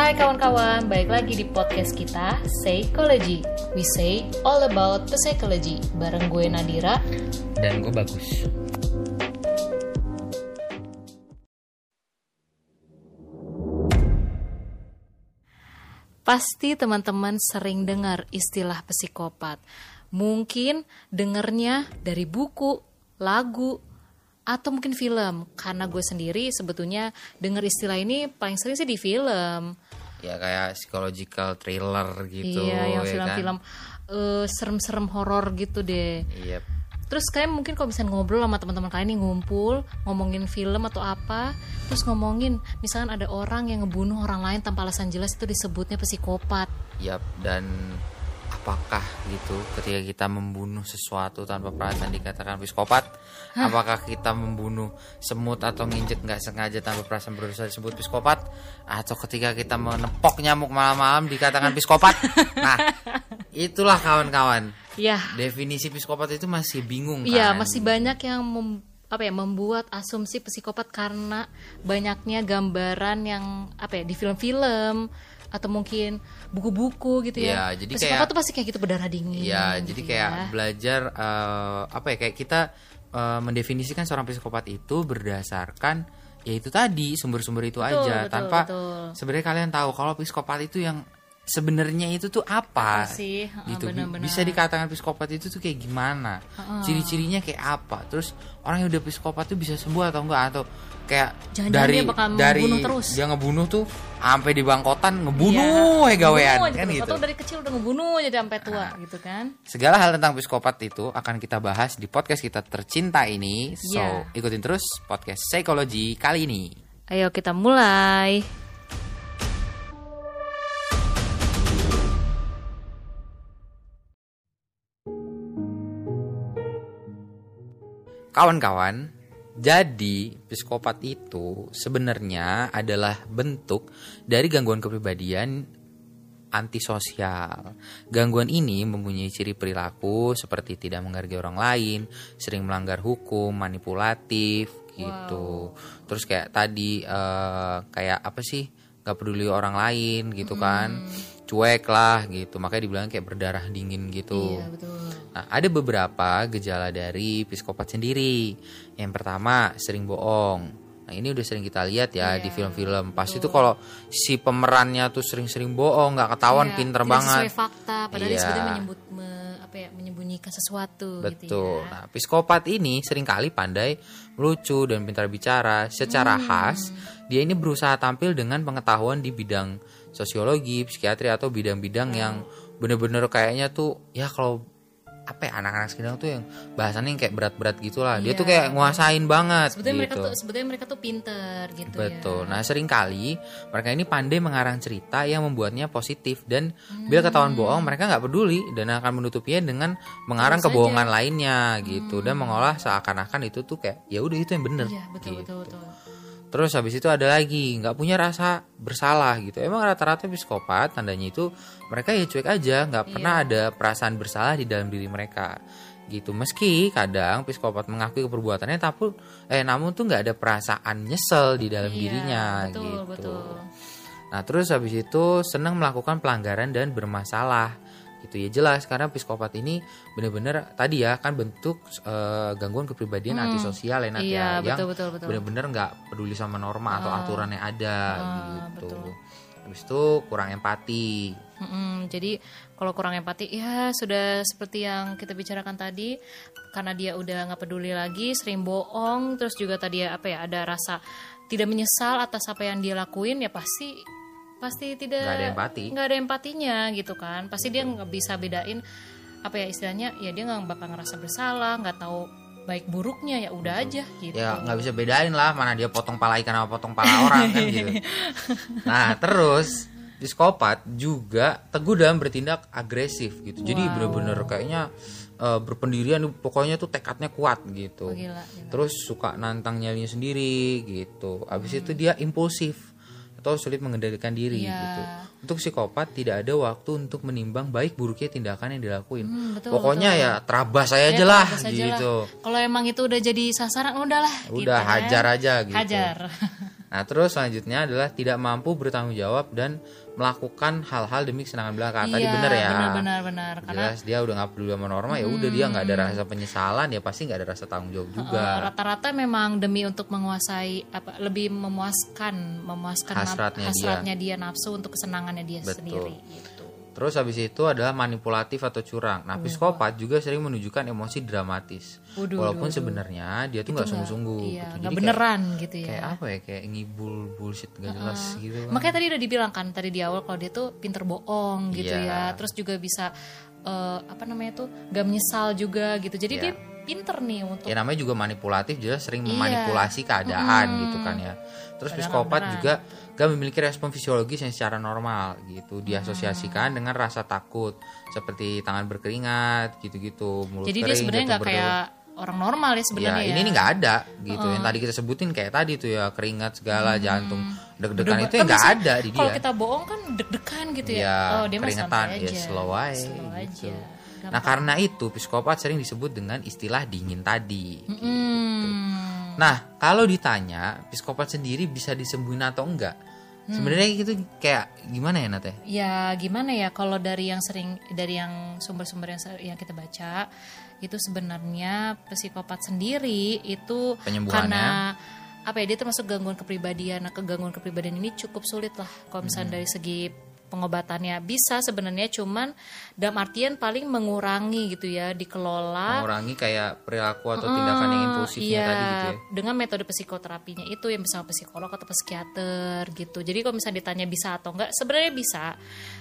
Hai kawan-kawan, balik lagi di podcast kita Psychology. We say all about psychology. Bareng gue Nadira. Dan gue bagus. Pasti teman-teman sering dengar istilah psikopat. Mungkin dengernya dari buku, lagu, atau mungkin film. Karena gue sendiri sebetulnya denger istilah ini paling sering sih di film. Ya kayak psychological thriller gitu. iya, yang ya film-film kan? eh, serem-serem horor gitu deh. Iya. Terus kalian mungkin kalau misalnya ngobrol sama teman-teman kalian nih ngumpul ngomongin film atau apa, terus ngomongin misalkan ada orang yang ngebunuh orang lain tanpa alasan jelas itu disebutnya psikopat. Yap, dan apakah gitu ketika kita membunuh sesuatu tanpa perasaan dikatakan psikopat? Apakah kita membunuh semut atau nginjek nggak sengaja tanpa perasaan berusaha disebut psikopat? Atau ketika kita menepok nyamuk malam-malam dikatakan psikopat? Nah, itulah kawan-kawan. Ya, Definisi psikopat itu masih bingung kan? iya masih banyak yang mem- apa ya membuat asumsi psikopat karena banyaknya gambaran yang apa ya di film-film atau mungkin buku-buku gitu ya. Iya, jadi psikopat kayak- tuh pasti kayak gitu berdarah dingin. Iya, gitu jadi ya. kayak belajar eh, apa ya kayak kita eh, mendefinisikan seorang psikopat itu berdasarkan ya itu tadi sumber-sumber itu Betul, aja betul, tanpa sebenarnya kalian tahu kalau psikopat itu yang sebenarnya itu tuh apa, sih? Gitu Bi- benar-benar. bisa dikatakan psikopat itu tuh kayak gimana ciri-cirinya kayak apa terus orang yang udah psikopat tuh bisa sembuh atau enggak atau kayak Jangan-jangan dari dia bakal dari terus. dia ngebunuh tuh sampai di bangkotan ngebunuh ya gawean Ngebunuh aja kan gitu Atau dari kecil udah ngebunuh aja sampai tua gitu kan. Segala hal tentang psikopat itu akan kita bahas di podcast kita tercinta ini. So, Iya. ikutin terus podcast psikologi kali ini. Ayo kita mulai. Kawan-kawan, jadi psikopat itu sebenarnya adalah bentuk dari gangguan kepribadian antisosial. Gangguan ini mempunyai ciri perilaku seperti tidak menghargai orang lain, sering melanggar hukum, manipulatif gitu. Terus kayak tadi eh, kayak apa sih? gak peduli orang lain gitu kan. Cuek lah gitu. Makanya dibilang kayak berdarah dingin gitu. Iya betul. Nah, ada beberapa gejala dari psikopat sendiri. Yang pertama, sering bohong. Nah, ini udah sering kita lihat ya Iya, di film-film. Pasti tuh kalau si pemerannya tuh sering-sering bohong, nggak ketahuan, Iya, pinter tidak banget. sesuai fakta padahal Iya. dia sebetulnya menyebut me- apa ya menyembunyikan sesuatu gitu Betul. ya. Nah, psikopat ini sering kali pandai, lucu dan pintar bicara. Secara Hmm. khas, dia ini berusaha tampil dengan pengetahuan di bidang sosiologi, psikiatri atau bidang-bidang yang bener-bener kayaknya tuh ya kalau apa ya anak-anak sekarang tuh yang bahasannya yang kayak berat-berat gitulah. Dia tuh Iya. kayak nguasain banget Sebetulnya mereka gitu. tuh sebetulnya mereka tuh pinter gitu Betul. ya. Nah, sering kali mereka ini pandai mengarang cerita yang membuatnya positif dan bila ketahuan Hmm. bohong mereka nggak peduli dan akan menutupinya dengan mengarang Terus kebohongan lainnya gitu dan mengolah seakan-akan itu tuh kayak ya udah itu yang bener. Iya betul gitu. betul betul. Terus habis itu ada lagi nggak punya rasa bersalah gitu. Emang rata-rata psikopat tandanya itu mereka ya cuek aja, nggak pernah Iya. ada perasaan bersalah di dalam diri mereka gitu. Meski kadang psikopat mengakui keperbuatannya, tapi eh namun tuh nggak ada perasaan nyesel di dalam Iya, dirinya betul, gitu. betul. Nah terus habis itu senang melakukan pelanggaran dan bermasalah gitu ya jelas karena psikopat ini bener-bener tadi ya kan bentuk eh, gangguan kepribadian antisosial ya Nat, Iya, ya yang betul, betul, betul. bener-bener nggak peduli sama norma atau aturan yang ada gitu. betul. Habis itu kurang empati. Mm-mm, jadi kalau kurang empati ya sudah seperti yang kita bicarakan tadi karena dia udah nggak peduli lagi sering bohong terus juga tadi ya apa ya ada rasa tidak menyesal atas apa yang dia lakuin ya pasti pasti tidak Nggak ada empati. nggak ada empatinya gitu kan pasti dia nggak bisa bedain apa ya istilahnya ya dia nggak bakal ngerasa bersalah nggak tahu baik buruknya ya udah aja gitu Ya nggak bisa bedain lah mana dia potong pala ikan sama potong pala orang kan gitu. Nah terus psikopat juga teguh dalam bertindak agresif gitu. Jadi bener-bener kayaknya eh, berpendirian pokoknya tuh tekadnya kuat gitu. Oh, gila, gila. Terus suka nantang nyalinya sendiri gitu. Habis itu dia impulsif atau sulit mengendalikan diri Iya. gitu. Untuk psikopat tidak ada waktu untuk menimbang baik buruknya tindakan yang dilakuin. Hmm, betul, Pokoknya betul. ya terabas saya Ya, aja lah gitu. Kalau emang itu udah jadi sasaran udahlah gitu Udah kan. hajar aja gitu. Hajar. Nah, terus selanjutnya adalah tidak mampu bertanggung jawab dan melakukan hal-hal demi kesenangan belaka. Tadi Iya, bener ya. benar-benar benar karena Jelas dia udah nggak peduli sama norma ya udah dia nggak ada rasa penyesalan ya pasti nggak ada rasa tanggung jawab juga. rata-rata memang demi untuk menguasai apa lebih memuaskan memuaskan naf- Hasratnya dia. hasratnya dia. nafsu untuk kesenangannya dia Betul. sendiri gitu. Terus habis itu adalah manipulatif atau curang. Nah, psikopat juga sering menunjukkan emosi dramatis. Waduh, Walaupun sebenarnya dia tuh nggak sungguh-sungguh. Iya, gitu. Jadi kayak- beneran gitu ya. Kayak apa ya? Kayak ngibul bullshit gak jelas gitu. kan. Makanya tadi udah dibilang kan tadi di awal kalau dia tuh pinter bohong gitu Iya. ya. Terus juga bisa eh, apa namanya tuh gak menyesal juga gitu. Jadi Iya. dia pinter nih untuk Ya namanya juga manipulatif jelas sering Iya. memanipulasi keadaan gitu kan ya. Terus Padahal psikopat beneran. juga gak memiliki respon fisiologis yang secara normal gitu. Diasosiasikan dengan rasa takut seperti tangan berkeringat gitu-gitu, mulut jadi dia kering, sebenarnya jatuh nggak kayak orang normal ya Ya, sebenarnya ya. ini nih nggak ada gitu. Yang tadi kita sebutin kayak tadi tuh ya keringat segala, jantung, deg-degan Deg- itu ya nggak biasanya ada di Kalau dia. kita bohong kan deg-degan gitu ya. Ya, oh, dia keringetan, ya aja. slow aja, Slow gitu. aja. Nah karena itu psikopat sering disebut dengan istilah dingin tadi. Hmm. Nah kalau ditanya psikopat sendiri bisa disembuhin atau enggak? Sebenarnya gitu kayak gimana ya Nat ya? Ya gimana ya kalau dari yang sering dari yang sumber-sumber yang, yang kita baca itu sebenarnya psikopat sendiri itu karena apa ya dia termasuk gangguan kepribadian. Nah, kegangguan kepribadian ini cukup sulit lah kalau misalnya dari segi pengobatannya bisa sebenarnya cuman dalam artian paling mengurangi gitu ya dikelola Mengurangi kayak perilaku atau tindakan yang impulsifnya iya, tadi gitu ya? dengan metode psikoterapinya itu yang bersama psikolog atau psikiater gitu. Jadi kalau misalnya ditanya bisa atau enggak, sebenarnya bisa.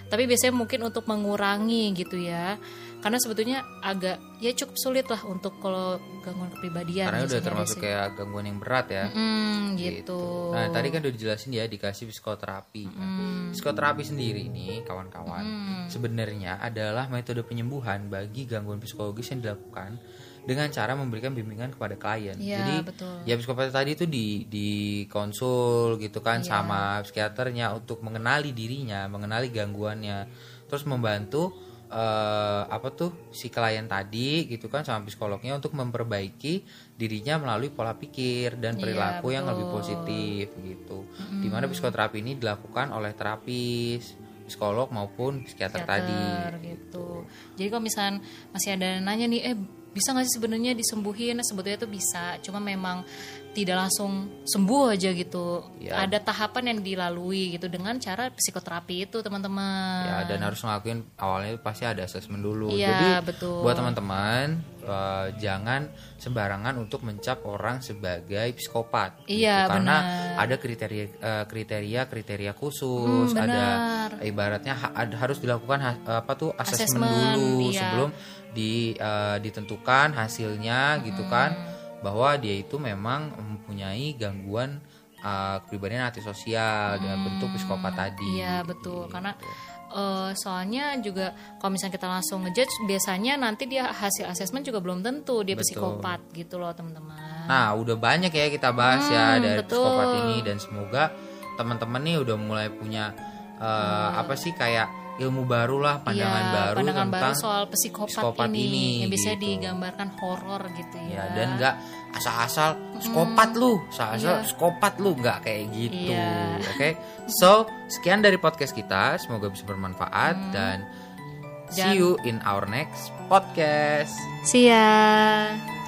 Tapi biasanya mungkin untuk mengurangi gitu ya. Karena sebetulnya agak ya cukup sulit lah untuk kalau gangguan kepribadian. Karena udah biasanya termasuk sih. kayak gangguan yang berat ya. Hmm, gitu. Nah tadi kan udah dijelasin ya dikasih psikoterapi. Nah, Psikoterapi sendiri ini kawan-kawan sebenarnya adalah metode penyembuhan bagi gangguan psikologis yang dilakukan dengan cara memberikan bimbingan kepada klien. Iya, Jadi betul. ya psikopat tadi itu di di konsul gitu kan Iya. sama psikiaternya untuk mengenali dirinya, mengenali gangguannya, terus membantu eh, apa tuh si klien tadi gitu kan sama psikolognya untuk memperbaiki dirinya melalui pola pikir dan Iya, perilaku yang lebih positif gitu. Di mana psikoterapi ini dilakukan oleh terapis, psikolog maupun psikiater, tadi. psikiater gitu. Jadi kalau misalnya masih ada nanya nih, eh bisa nggak sih sebenarnya disembuhin? Nah, sebetulnya itu bisa, cuma memang tidak langsung sembuh aja gitu. Ya. Ada tahapan yang dilalui gitu dengan cara psikoterapi itu teman-teman. Ya dan harus ngelakuin awalnya itu pasti ada assessment dulu. Iya, Jadi betul. buat teman-teman eh, jangan sembarangan untuk mencap orang sebagai psikopat. Iya, gitu. Karena benar. ada kriteria eh, kriteria kriteria khusus, Hmm, ada ibaratnya ha- ada- harus dilakukan ha- apa tuh assessment, Assessment, dulu iya. sebelum di eh, ditentukan hasilnya gitu Hmm. kan bahwa dia itu memang mempunyai gangguan eh, kepribadian antisosial dengan bentuk psikopat tadi. Iya betul karena eh, soalnya juga kalau misalnya kita langsung ngejudge biasanya nanti dia hasil asesmen juga belum tentu dia Betul. psikopat gitu loh teman-teman. Nah, udah banyak ya kita bahas ya Hmm, dari betul. psikopat ini dan semoga teman-teman nih udah mulai punya eh, apa sih kayak ilmu baru lah, pandangan Iya, baru pandangan tentang baru soal psikopat, psikopat ini, ini, yang bisa gitu. digambarkan horor gitu ya. ya dan nggak asal-asal psikopat lu, asal-asal Iya. psikopat lu nggak kayak gitu. Iya. Oke. So, sekian dari podcast kita, semoga bisa bermanfaat Hmm. dan Dan- see you in our next podcast. See ya.